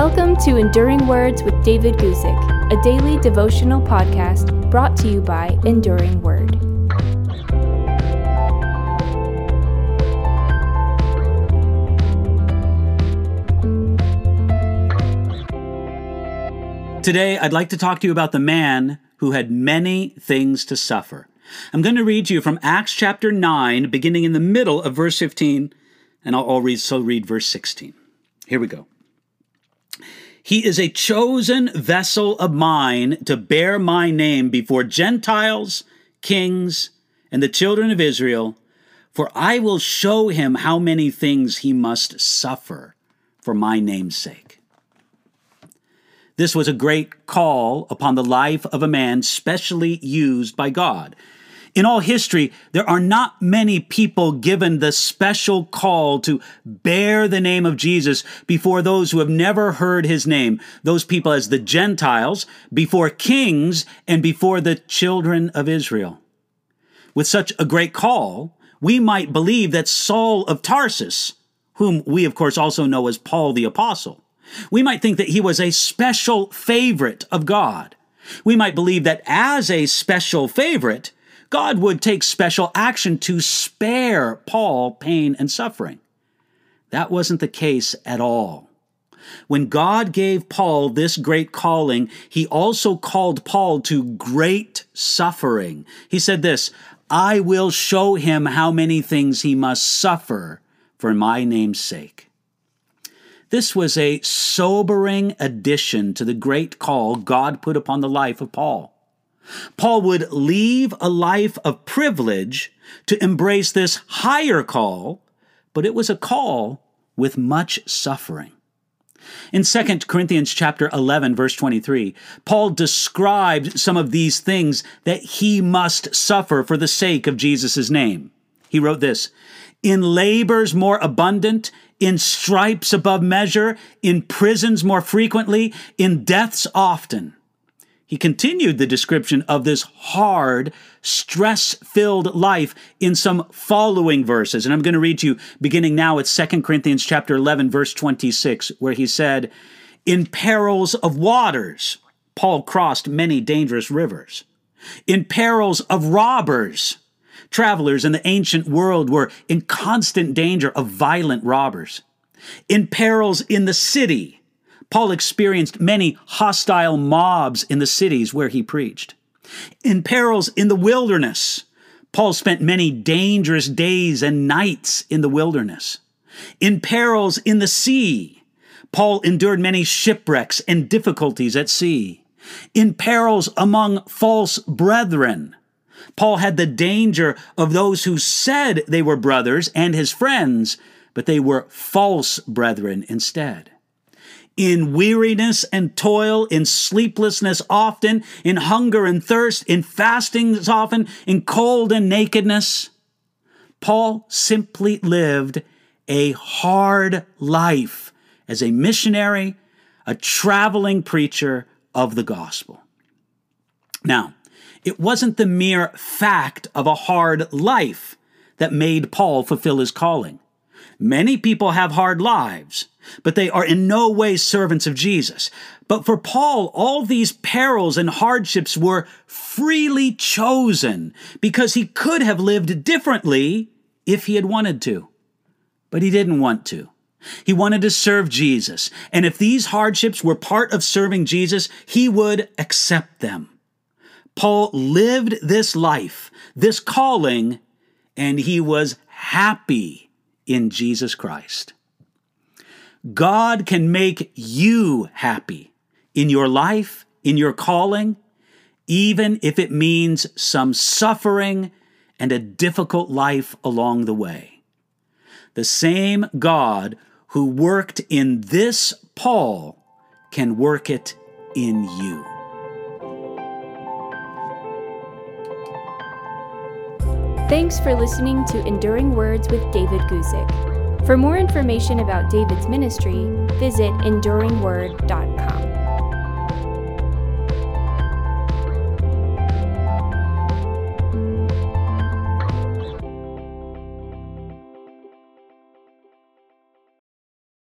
Welcome to Enduring Words with David Guzik, a daily devotional podcast brought to you by Enduring Word. Today, I'd like to talk to you about the man who had many things to suffer. I'm going to read you from Acts chapter 9, beginning in the middle of verse 15, and I'll, so read verse 16. Here we go. He is a chosen vessel of mine to bear my name before Gentiles, kings, and the children of Israel, for I will show him how many things he must suffer for my name's sake. This was a great call upon the life of a man specially used by God. In all history, there are not many people given the special call to bear the name of Jesus before those who have never heard his name, those people as the Gentiles, before kings, and before the children of Israel. With such a great call, we might believe that Saul of Tarsus, whom we of course also know as Paul the Apostle, we might think that he was a special favorite of God. We might believe that as a special favorite, God would take special action to spare Paul pain and suffering. That wasn't the case at all. When God gave Paul this great calling, he also called Paul to great suffering. He said this, I will show him how many things he must suffer for my name's sake. This was a sobering addition to the great call God put upon the life of Paul. Paul would leave a life of privilege to embrace this higher call, but it was a call with much suffering. In 2 Corinthians chapter 11 verse 23, Paul described some of these things that he must suffer for the sake of Jesus' name. He wrote this, in labors more abundant, in stripes above measure, in prisons more frequently, in deaths often. He continued the description of this hard, stress filled life in some following verses. And I'm going to read to you beginning now at 2 Corinthians chapter 11, verse 26, where he said, In perils of waters, Paul crossed many dangerous rivers. In perils of robbers, travelers in the ancient world were in constant danger of violent robbers. In perils in the city, Paul experienced many hostile mobs in the cities where he preached. In perils in the wilderness, Paul spent many dangerous days and nights in the wilderness. In perils in the sea, Paul endured many shipwrecks and difficulties at sea. In perils among false brethren, Paul had the danger of those who said they were brothers and his friends, but they were false brethren instead in weariness and toil, in sleeplessness often, in hunger and thirst, in fastings often, in cold and nakedness. Paul simply lived a hard life as a missionary, a traveling preacher of the gospel. Now, it wasn't the mere fact of a hard life that made Paul fulfill his calling. Many people have hard lives, but they are in no way servants of Jesus. But for Paul, all these perils and hardships were freely chosen because he could have lived differently if he had wanted to. But he didn't want to. He wanted to serve Jesus. And if these hardships were part of serving Jesus, he would accept them. Paul lived this life, this calling, and he was happy in Jesus Christ. God can make you happy in your life, in your calling, even if it means some suffering and a difficult life along the way. The same God who worked in this Paul can work it in you. Thanks for listening to Enduring Words with David Guzik. For more information about David's ministry, visit enduringword.com.